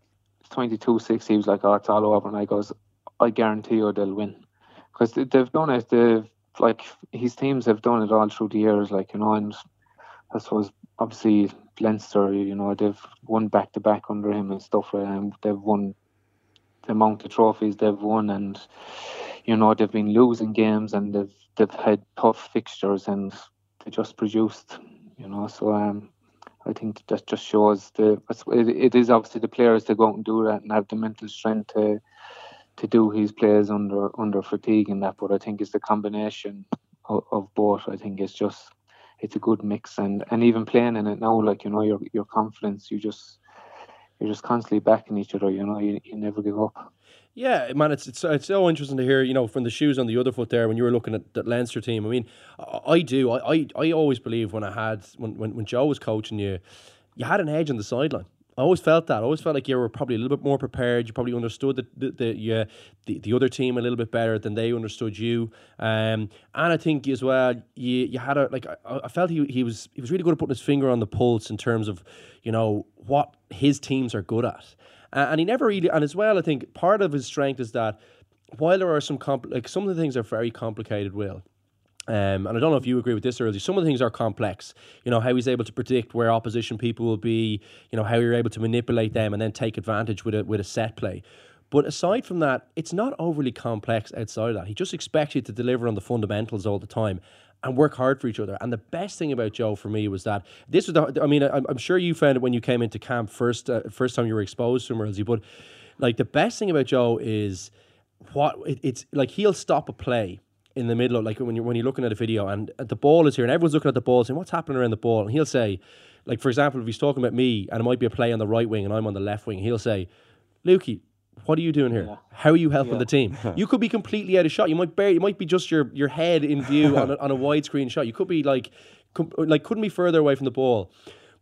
twenty-two six. He was like, "Oh, it's all over." And I goes, "I guarantee you they'll win," because they've done it. They've like his teams have done it all through the years. Like you know, and I suppose obviously Leinster, you know, they've won back to back under him and stuff, and they've won the amount of trophies they've won, and you know they've been losing games and they've they've had tough fixtures and they just produced, you know. So um, I think that just shows the it, it is obviously the players to go out and do that and have the mental strength to to do his plays under under fatigue and that. But I think it's the combination of, of both. I think it's just it's a good mix and and even playing in it now, like you know, your your confidence, you just you're just constantly backing each other. You know, you, you never give up. Yeah, man, it's, it's it's so interesting to hear. You know, from the shoes on the other foot there when you were looking at the Leinster team. I mean, I, I do. I, I I always believe when I had when, when when Joe was coaching you, you had an edge on the sideline. I always felt that. I always felt like you were probably a little bit more prepared. You probably understood the the the, yeah, the, the other team a little bit better than they understood you. Um, and I think as well, you you had a like I, I felt he he was he was really good at putting his finger on the pulse in terms of you know what his teams are good at. Uh, and he never really, and as well, I think part of his strength is that while there are some compl- like some of the things are very complicated, Will. Um, and I don't know if you agree with this earlier. Some of the things are complex. You know how he's able to predict where opposition people will be. You know how you're able to manipulate them and then take advantage with a with a set play. But aside from that, it's not overly complex outside of that. He just expects you to deliver on the fundamentals all the time and work hard for each other. And the best thing about Joe for me was that this was the. I mean, I'm, I'm sure you found it when you came into camp first. Uh, first time you were exposed to him, Earlsy, but like the best thing about Joe is what it, it's like. He'll stop a play in the middle of like when you're when you're looking at a video and the ball is here and everyone's looking at the ball saying what's happening around the ball and he'll say like for example if he's talking about me and it might be a play on the right wing and I'm on the left wing he'll say Lukey what are you doing here? Yeah. How are you helping yeah. the team? You could be completely out of shot. You might bear, you might be just your your head in view on a, on a widescreen shot. You could be like com- like couldn't be further away from the ball.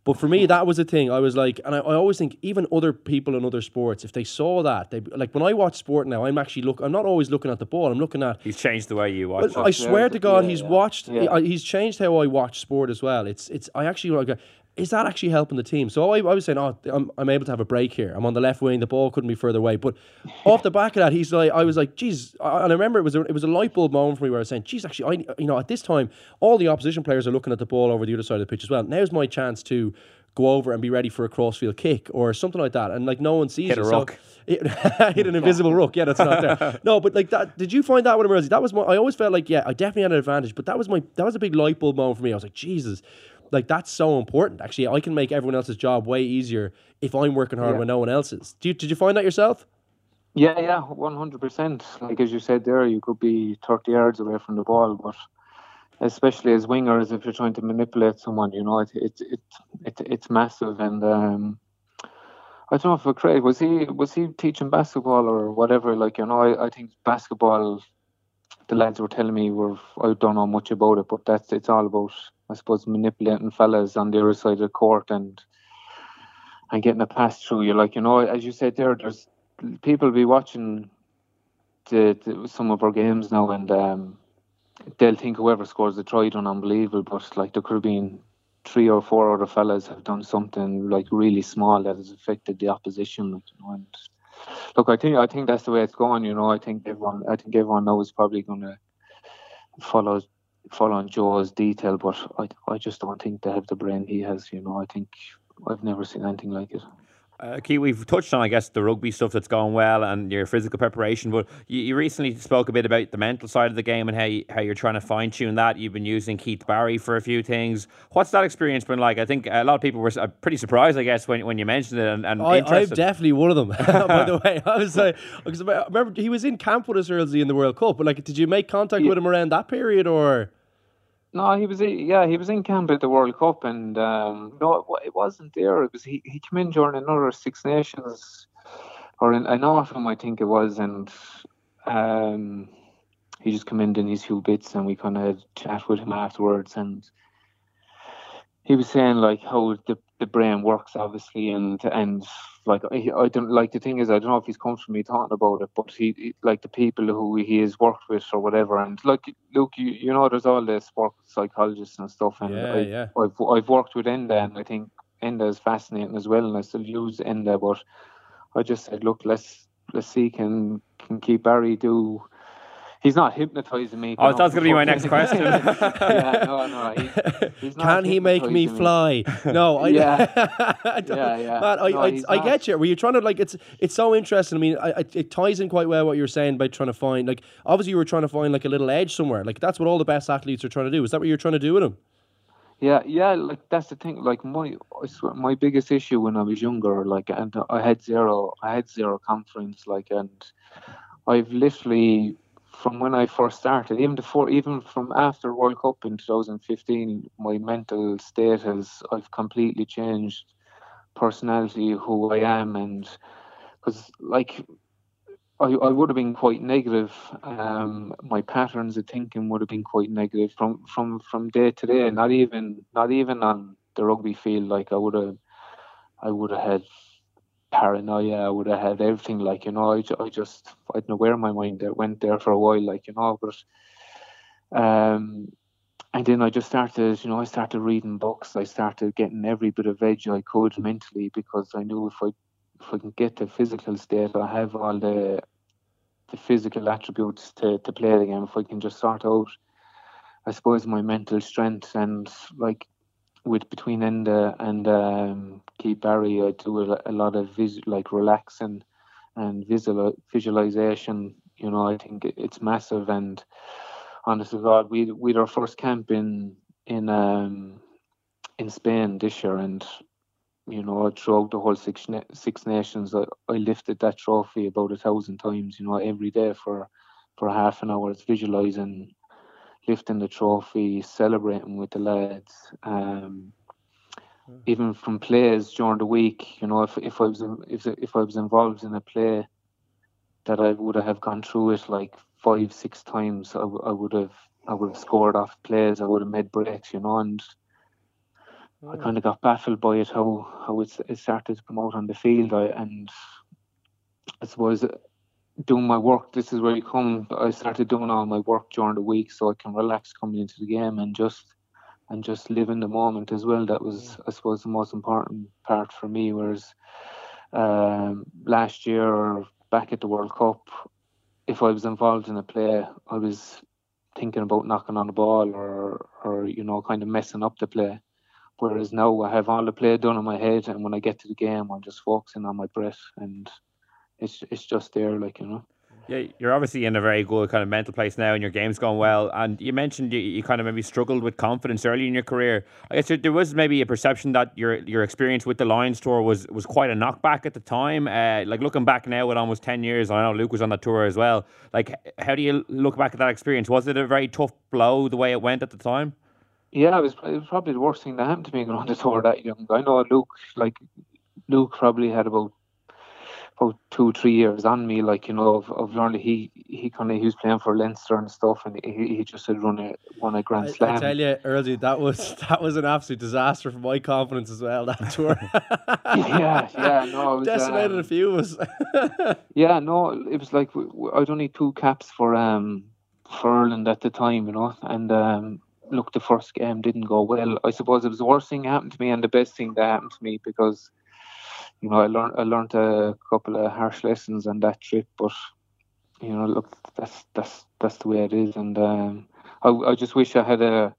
But for me, that was the thing. I was like, and I, I always think even other people in other sports, if they saw that, they like when I watch sport now, I'm actually look. I'm not always looking at the ball. I'm looking at. He's changed the way you watch. I swear to God, yeah, he's watched. He's changed how I watch sport as well. It's it's. I actually like is that actually helping the team? So I, I was saying, oh, I'm, I'm able to have a break here. I'm on the left wing. The ball couldn't be further away. But off the back of that, he's like, I was like, geez, and I remember it was a, it was a light bulb moment for me where I was saying, geez, actually, I, you know, at this time, all the opposition players are looking at the ball over the other side of the pitch as well. Now's my chance to go over and be ready for a crossfield kick or something like that. And like no one sees hit it. A rook. So, hit an invisible rook. Yeah, that's not there. No, but like that. Did you find that with Emergency? That was my. I always felt like yeah, I definitely had an advantage. But that was my. That was a big light bulb moment for me. I was like, Jesus like that's so important. Actually, I can make everyone else's job way easier if I'm working hard yeah. when no one else is. You, did you find that yourself? Yeah, yeah, one hundred percent. Like as you said there, you could be thirty yards away from the ball, but especially as wingers, if you're trying to manipulate someone, you know, it it it, it it's massive. And um, I don't know if Craig was he was he teaching basketball or whatever. Like you know, I, I think basketball. The lads were telling me were I don't know much about it, but that's it's all about I suppose manipulating fellas on the other side of the court and and getting a pass through. you like, you know, as you said there, there's people be watching the, the, some of our games now, and um, they'll think whoever scores the try done unbelievable, but like there could have been three or four other fellas have done something like really small that has affected the opposition. You know, and look, I think I think that's the way it's going. You know, I think everyone I think everyone knows probably going to follow following Joe's detail, but I, I just don't think they have the brain he has. You know, I think I've never seen anything like it. Uh, Key, we've touched on, I guess, the rugby stuff that's going well and your physical preparation, but you, you recently spoke a bit about the mental side of the game and how, you, how you're trying to fine tune that. You've been using Keith Barry for a few things. What's that experience been like? I think a lot of people were pretty surprised, I guess, when, when you mentioned it. And, and I, I'm definitely one of them, by the way. I was like, because I remember he was in camp with us early in the World Cup, but like, did you make contact yeah. with him around that period or? No, he was yeah he was in camp at the World Cup, and um, no, it, wasn't there. It was he, he came in during another Six Nations, or in, an autumn I think it was, and um, he just came in in his few bits, and we kind of chat with him afterwards, and he was saying like how the the brain works obviously and and like I don't like the thing is I don't know if he's comfortable me talking about it but he, he, like the people who he has worked with or whatever and like look you, you know there's all the sport psychologists and stuff and yeah, I, yeah. I've, I've worked with Enda and I think Enda is fascinating as well and I still use Enda but I just said look let's let's see can can Keith Barry do He's not hypnotizing me. Oh, that's going to be my next question. yeah, no, no. He, Can he make me fly? No, I, Yeah. I Yeah, yeah. Man, I, No, I, I get you. Were you trying to like? It's it's so interesting. I mean, I, I, it ties in quite well what you're saying by trying to find like. Obviously, you were trying to find like a little edge somewhere. Like that's what all the best athletes are trying to do. Is that what you're trying to do with him? Yeah, yeah, like that's the thing. Like my, I swear, my biggest issue when I was younger, like, and I had zero, I had zero confidence, like, and I've literally, from when I first started, even before, even from after World Cup in 2015, my mental state has, I've completely changed personality, who I am, and because like I, I would have been quite negative. Um, my patterns of thinking would have been quite negative from, from, from day to day. Not even not even on the rugby field. Like I would have, I would have had paranoia. I would have had everything. Like you know, I, I just I don't know where my mind went there for a while. Like you know, but um, and then I just started. You know, I started reading books. I started getting every bit of edge I could mentally because I knew if I if I can get the physical state, I have all the the physical attributes to, to play the game. If I can just sort out, I suppose my mental strength and like with between Enda and um, Keith Barry, I do a, a lot of vis- like relaxing and visual visualization. You know, I think it's massive. And honest to God, we we had our first camp in in um in Spain this year, and you know, throughout the whole Six Six Nations, I, I lifted that trophy about a thousand times. You know, every day for for half an hour, it's visualizing, lifting the trophy, celebrating with the lads. Um, even from plays during the week, you know, if if I was if if I was involved in a play that I would have gone through it like five six times, I, I would have I would have scored off plays, I would have made breaks, you know, and I kind of got baffled by it how how it's, it started to come out on the field. I, and I suppose doing my work. This is where you come. I started doing all my work during the week so I can relax coming into the game and just and just live in the moment as well. That was, I suppose, the most important part for me. Whereas um, last year back at the World Cup, if I was involved in a play, I was thinking about knocking on the ball or or you know kind of messing up the play. Whereas now I have all the play done in my head, and when I get to the game, I'm just focusing on my breath, and it's it's just there, like you know. Yeah, you're obviously in a very good kind of mental place now, and your game's going well. And you mentioned you, you kind of maybe struggled with confidence early in your career. I guess there- was maybe a perception that your your experience with the Lions tour was was quite a knockback at the time. Uh, like looking back now with almost ten years, I know Luke was on that tour as well. Like, how do you look back at that experience? Was it a very tough blow the way it went at the time? Yeah, it was, it was probably the worst thing that happened to me going on the tour that young. I know Luke, like Luke, probably had about about two, three years on me. Like you know, of, of learning. He he kind of he was playing for Leinster and stuff, and he, he just had run a won a Grand I, Slam. I tell you, Earl, that was that was an absolute disaster for my confidence as well. That tour. yeah, yeah, no, it was, decimated um, a few of us. Yeah, no, it was like I'd only two caps for um for Ireland at the time, you know, and um look, the first game didn't go well. I suppose it was the worst thing that happened to me and the best thing that happened to me because you know I learned I learned a couple of harsh lessons on that trip, but you know, look, that's that's that's the way it is, and um I I just wish I had a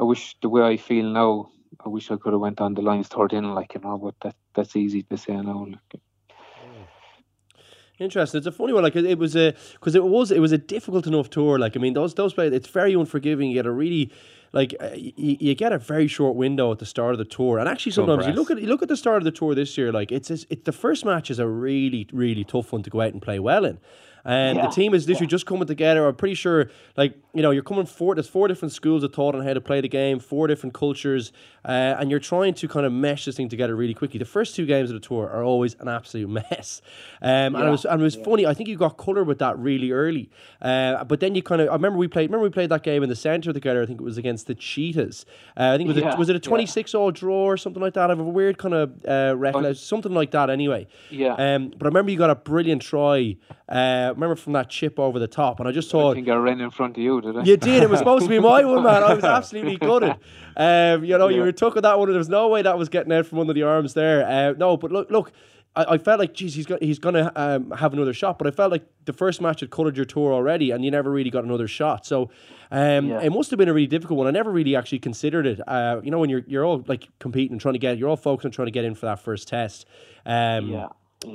I wish the way I feel now. I wish I could have went on the Lions tour then, like you know, but that that's easy to say now. Like. Interesting. It's a funny one. Like it, was a because it was it was a difficult enough tour. Like I mean, those those players, it's very unforgiving. You get a really like uh, you, you get a very short window at the start of the tour, and actually sometimes you look at you look at the start of the tour this year. Like it's it's, it, the first match is a really really tough one to go out and play well in. And Yeah, the team is literally just coming together. I'm pretty sure, like you know, you're coming four. There's four different schools of thought on how to play the game, four different cultures, uh, and you're trying to kind of mesh this thing together really quickly. The first two games of the tour are always an absolute mess, um, and it was and it was funny. I think you got colour with that really early, uh, but then you kind of. I remember we played. Remember we played that game in the centre together. I think it was against the Cheetahs. Uh, I think it was Yeah, a, was it a yeah. 26 all draw or something like that. I have a weird kind of uh, recollection, something like that. Anyway, Yeah. Um, but I remember you got a brilliant try. Uh, remember from that chip over the top, and I just thought. I think I ran in front of you, did I? You did. It was supposed to be my one, man. I was absolutely gutted. Um, you know, you were took on that one. and There was no way that was getting out from under the arms there. Uh, no, but look, look. I, I felt like, geez, he's got he's gonna um, have another shot. But I felt like the first match had coloured your tour already, and you never really got another shot. So um, Yeah. it must have been a really difficult one. I never really actually considered it. Uh, you know, when you're you're all like competing and trying to get, you're all focused on trying to get in for that first test. Um, Yeah.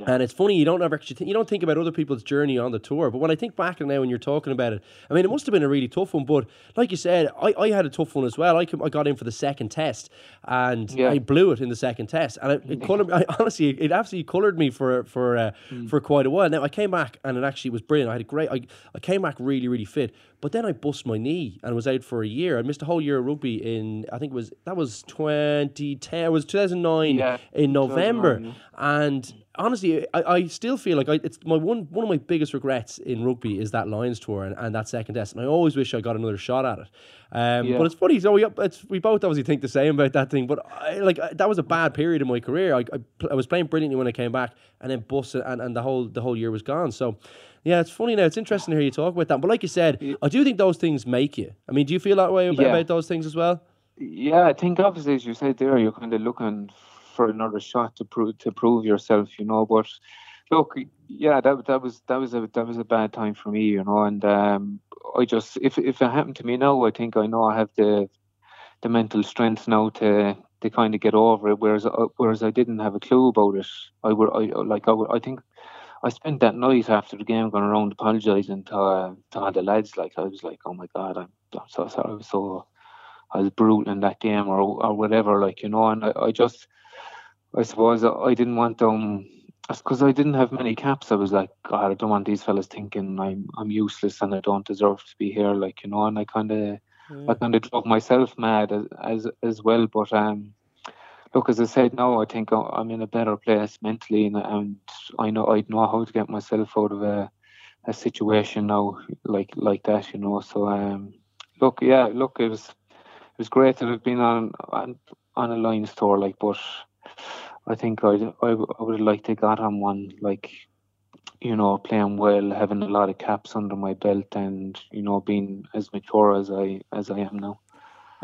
And it's funny you don't ever actually think, you don't think about other people's journey on the tour, but when I think back now when you're talking about it, I mean it must have been a really tough one. But like you said, I, I had a tough one as well. I, I got in for the second test, and Yeah. I blew it in the second test, and it, it colored. I, honestly, it absolutely coloured me for for uh, Mm. for quite a while. Now I came back and it actually was brilliant. I had a great. I, I came back really really fit, but then I bust my knee and was out for a year. I missed a whole year of rugby in I think it was that was 2010. It was 2009 Yeah, in November, 2009, and honestly, I, I still feel like I, it's my one one of my biggest regrets in rugby is that Lions tour and, and that second test, and I always wish I got another shot at it. Um, Yeah. But it's funny, so we it's, we both obviously think the same about that thing. But I, like I- that was a bad period in my career. I, I, I was playing brilliantly when I came back, and then busted, and, and the whole the whole year was gone. So. Yeah, it's funny now. It's interesting to hear you talk about that. But like you said, I do think those things make you. I mean, do you feel that way about, Yeah. about those things as well? Yeah, I think obviously as you said there, you're kind of looking for another shot to prove to prove yourself, you know. But look, yeah, that that was that was a that was a bad time for me, you know. And um, I just if if it happened to me now, I think I know I have the the mental strength now to to kind of get over it. Whereas uh, whereas I didn't have a clue about it. I would I like I I think. I spent that night after the game going around apologising to uh, to all the lads. Like I was like, "Oh my god, I'm, I'm so sorry. I was so I was brutal in that game or or whatever, like you know. And I, I just, I suppose I didn't want them because I didn't have many caps. I was like, God, I don't want these fellas thinking I'm I'm useless and I don't deserve to be here, like you know. And I kind of, I kind of drove myself mad as, as as well. But um, look, as I said, now I think I'm in a better place mentally, and, and I know I know how to get myself out of a a situation now like like that, you know. So um, look, yeah, look, it was it was great to have been on on, on a Lions tour, like, but I think I'd, I I would have liked to got on one, like, you know, playing well, having a lot of caps under my belt, and you know, being as mature as I as I am now.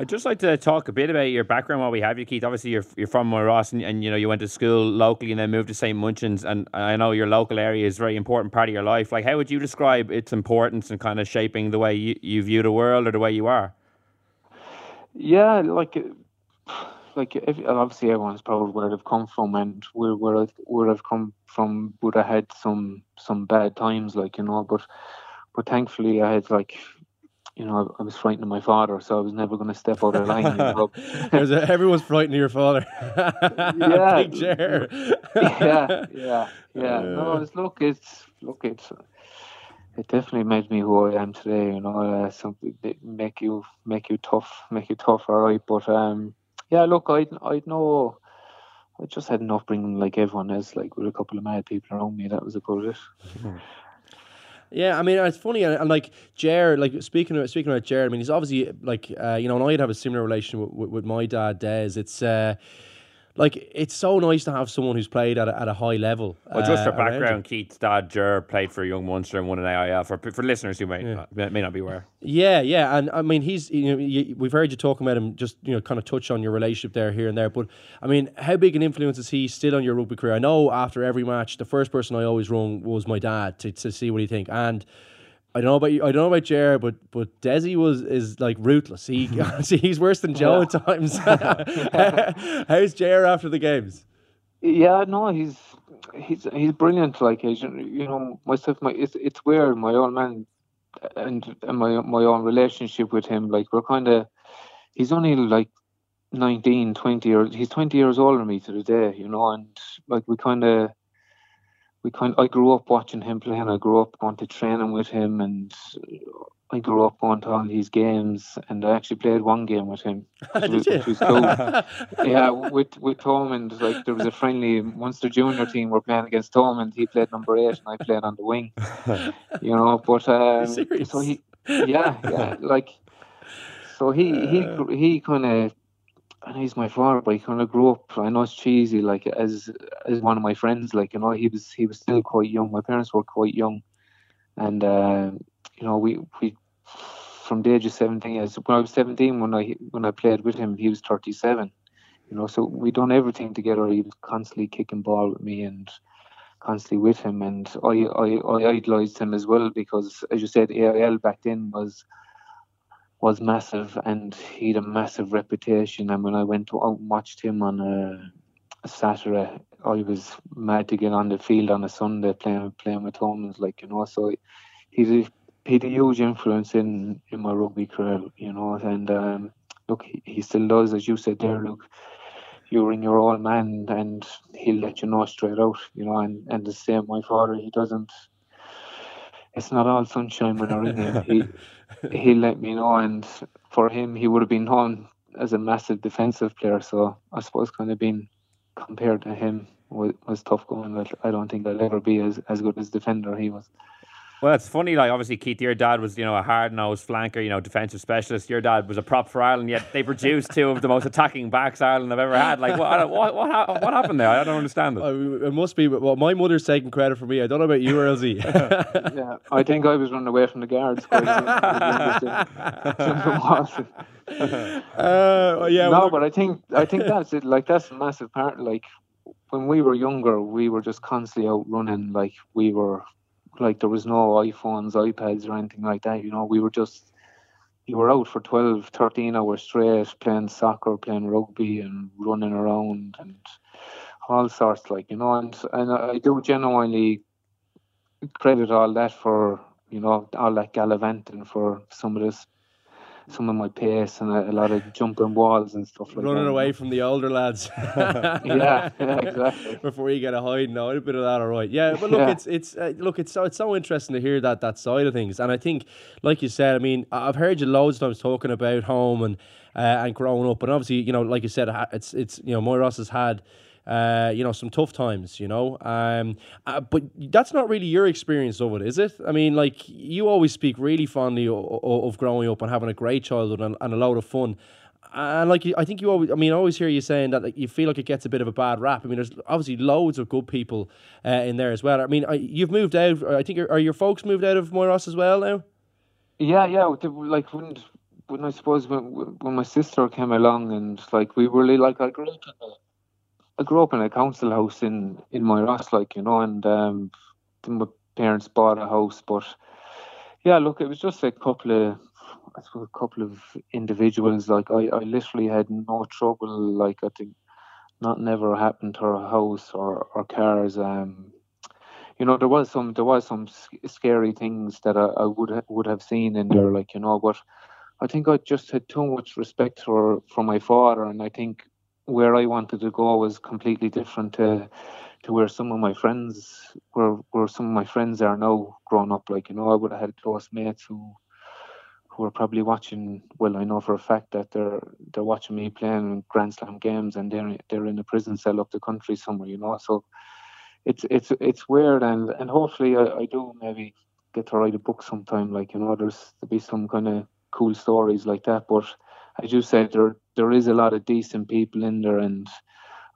I'd just like to talk a bit about your background while we have you, Keith. Obviously, you're, you're from Ross and, and you know you went to school locally and then moved to St. Munchins. And I know your local area is a very important part of your life. Like, how would you describe its importance and kind of shaping the way you, you view the world or the way you are? Yeah, like, like if, obviously everyone's proud where they've come from, and where where I've, where I've come from would have had some some bad times, like you know. But but thankfully I had like, you know, I was frightened of my father, so I was never going to step out of line. You know? There's a, everyone's frightened of your father. Yeah. Big chair. yeah, yeah, yeah. No, it's look, it's look, it's it definitely made me who I am today. You know, uh, something that make you make you tough, make you tough, all right. But um, yeah, look, I'd I'd know. I just had an upbringing like everyone else, like with a couple of mad people around me. That was about it. Yeah, I mean it's funny, and, and like Ger, like speaking of speaking about Ger, I mean he's obviously like uh, you know, and I'd have a similar relation with, with, with my dad, Des. It's uh, like it's so nice to have someone who's played at a, at a high level. Well, just uh, for you. background, Keith's dad, Ger, played for Young Munster and won an AIL. For, for listeners who may, not, may not be aware. Yeah, yeah, and I mean he's you know you, we've heard you talking about him, just you know kind of touch on your relationship there here and there, but I mean how big an influence is he still on your rugby career? I know after every match, the first person I always rung was my dad to, to see what he think, and I don't know about you, I don't know about Ger, but but Desi was is like ruthless. He see, he's worse than Joe at times. How's Ger after the games? Yeah, no, he's he's he's brilliant. Like he's, you know, myself, my it's it's weird. My old man and, and my my own relationship with him. Like we're kind of, he's only like 19, 20 years. He's twenty years older than me to the day, you know. And like we kind of, we kind. I grew up watching him play, and I grew up going to training with him, and I grew up going to all these games. And I actually played one game with him, Did was, you? was cool. yeah, with with Thomond like there was a friendly Munster junior team were playing against Thomond He played number eight, and I played on the wing. You know, but um, so he, yeah, yeah, like so he he he kind of. And he's my father, but he kind of grew up. I know it's cheesy, like as as one of my friends. Like you know, he was he was still quite young. My parents were quite young, and uh, you know, we we from the age of seventeen. As when I was seventeen, when I when I played with him, he was thirty seven. You know, so we done everything together. He was constantly kicking ball with me, and constantly with him, and I I, I idolised him as well because, as you said, AIL back then was was massive, and he had a massive reputation. And when I went to, out and watched him on a, a Saturday, I was mad to get on the field on a Sunday playing playing with Thomond, like you know. So he's a, he had a huge influence in in my rugby career, you know. And um, look, he, he still does, as you said there, look. You're in your old man, and he'll let you know straight out, you know. And and the same, my father, he doesn't. It's not all sunshine when I ring him. He he let me know, and for him, he would have been known as a massive defensive player. So I suppose kind of being compared to him was, was tough going. But I don't think I'll ever be as, as good as defender he was. Well, it's funny. Like obviously, Keith, your dad was you know a hard nosed flanker, you know, defensive specialist. Your dad was a prop for Ireland, yet they produced two of the most attacking backs Ireland have ever had. Like what what what, what happened there? I don't understand it. it must be. Well, my mother's taking credit for me. I don't know about you, Earlsy. yeah, I think I was running away from the guards. uh, yeah. No, well, but I think I think that's it. Like that's a massive part. Like when we were younger, we were just constantly out running. Like we were like there was no iPhones, iPads, or anything like that. You know, we were just you were out for 12, 13 hours straight playing soccer, playing rugby, and running around and all sorts. Like you know, and and I do genuinely credit all that for you know all that gallivanting for some of this some of my pace and a, a, lot of jumping walls and stuff like Running that. away from the older lads. yeah, yeah, exactly. Before you get a hide, no, a bit of that, all right. Yeah, but look, Yeah. it's it's uh, look, it's so it's so interesting to hear that that side of things, and I think, like you said, I mean, I've heard you loads of times talking about home and uh, and growing up, and obviously, you know, like you said, it's it's you know, Moy has had. Uh, you know some tough times, you know. Um, uh, but that's not really your experience of it, is it? I mean, like you always speak really fondly of, of growing up and having a great childhood and, and a lot of fun. And like I think you always, I mean, I always hear you saying that like, you feel like it gets a bit of a bad rap. I mean, there's obviously loads of good people uh, in there as well. I mean, I, you've moved out. I think are your folks moved out of Moyross as well now? Yeah, yeah. Like when, when I suppose when when my sister came along and like we really like I grew up in I grew up in a council house in in Moyross, like you know, and um, my parents bought a house, but yeah, look, it was just a couple of I suppose a couple of individuals. Like I, I literally had no trouble. Like I think not never happened to our house or or cars. Um, you know, there was some there was some scary things that I, I would ha- would have seen in there, like you know, but I think I just had too much respect for for my father, and I think where I wanted to go was completely different to to where some of my friends where where some of my friends are now growing up. Like you know, I would have had close mates who who are probably watching. Well, I know for a fact that they're they're watching me playing Grand Slam games, and they're they're in a prison cell up the country somewhere. You know, so it's it's it's weird, and and hopefully I, I do maybe get to write a book sometime. Like you know, there's to be some kind of cool stories like that. But as you said, there there is a lot of decent people in there, and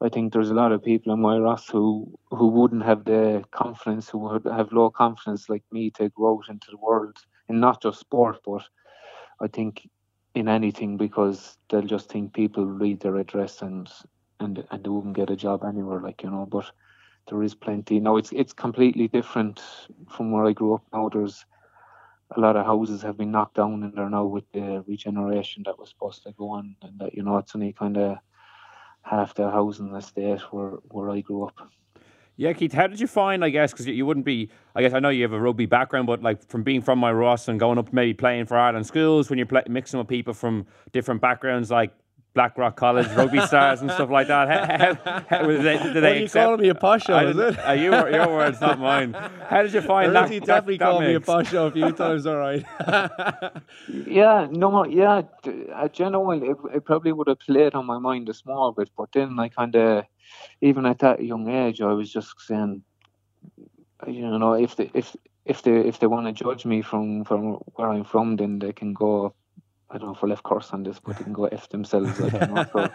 I think there's a lot of people in Moyross who who wouldn't have the confidence, who would have low confidence like me to go out into the world, and not just sport, but I think in anything because they'll just think people read their address and and and they wouldn't get a job anywhere, like you know. But there is plenty. Now it's it's completely different from where I grew up. Now there's a lot of houses have been knocked down in there now with the regeneration that was supposed to go on, and that you know it's only kind of half the housing estate where where I grew up. Yeah, Keith, how did you find, I guess, because you wouldn't be, I guess I know you have a rugby background, but like from being from Moyross and going up maybe playing for Ireland schools, when you're play, mixing with people from different backgrounds like Blackrock College, rugby stars and stuff like that, how, how, how, did they, did What they you accept? calling me a posho, I is it? Uh, you, your words, not mine. How did you find that? Earlsy that- definitely that called me a mix? posho a few times, all right. Yeah, no, yeah, d- I genuinely, it, it probably would have played on my mind a small bit, but then I kind of, even at that young age, I was just saying, you know, if they if if they if they want to judge me from from where I'm from, then they can go. I don't know if I left curse on this, but they can go f themselves, like you know. So,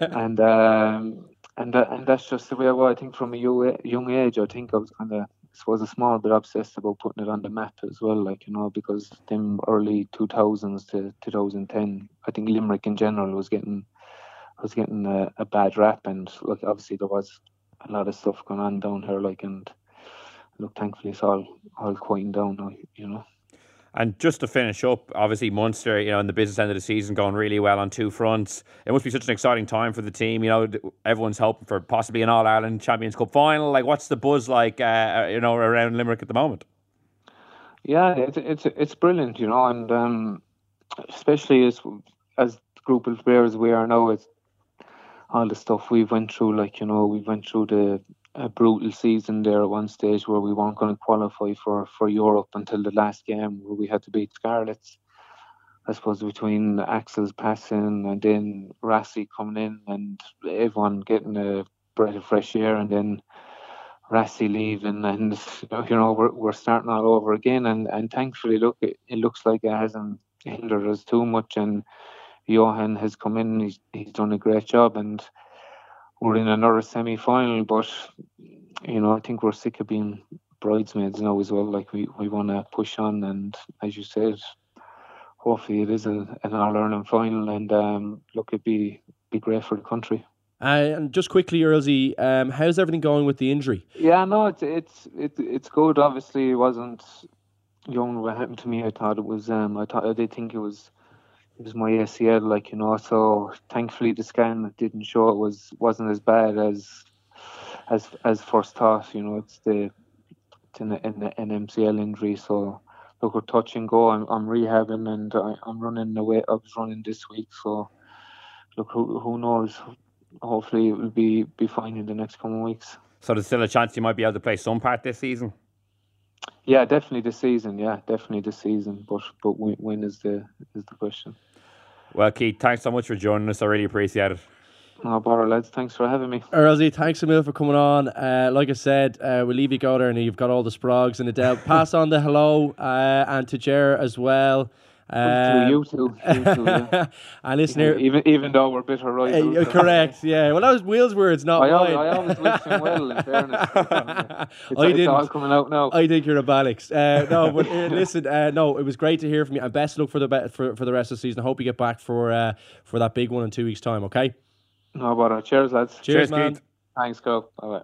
and um, and that, and that's just the way I was. I think from a young, young age, I think I was kind of, suppose, a small bit obsessed about putting it on the map as well. Like you know, because them early two thousands to two thousand ten, I think Limerick in general was getting was getting a, a bad rap, and look, obviously there was a lot of stuff going on down here, like and look, thankfully it's all all quieting down now, you know. And just to finish up, obviously Munster, you know, in the business end of the season, going really well on two fronts. It must be such an exciting time for the team. You know, everyone's hoping for possibly an All Ireland Champions Cup final. Like, what's the buzz like, uh, you know, around Limerick at the moment? Yeah, it's it's it's brilliant, you know, and um, especially as as group of players we are now, it's all the stuff we've went through. Like you know, we went through the a brutal season there at one stage where we weren't going to qualify for, for Europe until the last game where we had to beat Scarlets. I suppose between Axel's passing and then Rassie coming in and everyone getting a breath of fresh air and then Rassie leaving and you know we're, we're starting all over again. And, and thankfully look it, it looks like it hasn't hindered us too much. And Johan has come in. He's, he's done a great job. And we're in another semi final, but you know, I think we're sick of being bridesmaids now as well. Like we, we want to push on, and as you said, hopefully it is a, an All Ireland final, and um, look, it'd be be great for the country. Uh, and just quickly, Earlsy, um, how's everything going with the injury? Yeah, no, it's it's it's it's good. Obviously, it wasn't young what happened to me. I thought it was. Um, I thought I did think it was it was my ACL, like you know. So thankfully, the scan didn't show it was wasn't as bad as as as first thought. You know, it's the it's an, an, an MCL injury. So look, we're touch and go. I'm, I'm rehabbing and I, I'm running away. I was running this week, so look, who who knows? Hopefully, it will be be fine in the next coming weeks. So there's still a chance you might be able to play some part this season. Yeah, definitely this season. Yeah, definitely this season. But but when, when is the is the question? Well, Keith, thanks so much for joining us. I really appreciate it. No bother, lads. Thanks for having me. Earlsy, thanks a million for coming on. Uh, like I said, uh, we'll leave you go there and you've got all the sprogs and Edel. Pass on the hello uh, and to Ger as well. Um, you too. You too yeah. and listen here, even even though we're bitter rivals. Uh, correct. Yeah. Well, that was Will's words, not I mine. Always, I always wish him well. In fairness, it's, I didn't. all coming out now. I think you're a Balix. Uh, no, but uh, listen, uh, no, it was great to hear from you, and best of luck for the be- for for the rest of the season. I hope you get back for uh, for that big one in two weeks' time. Okay. No bother. Cheers, lads. Cheers, Cheers man. Keith. Thanks, go. Bye bye.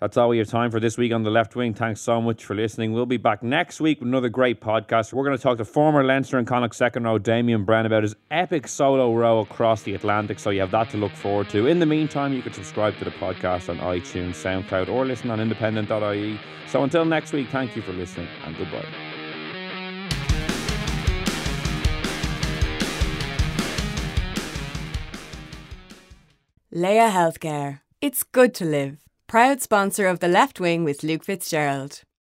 That's all we have time for this week on the left wing. Thanks so much for listening. We'll be back next week with another great podcast. We're going to talk to former Leinster and Connacht second row Damian Browne about his epic solo row across the Atlantic. So you have that to look forward to. In the meantime, you can subscribe to the podcast on iTunes, SoundCloud, or listen on independent.ie. So until next week, thank you for listening and goodbye. Laya Healthcare. It's good to live. Proud sponsor of the left wing with Luke Fitzgerald.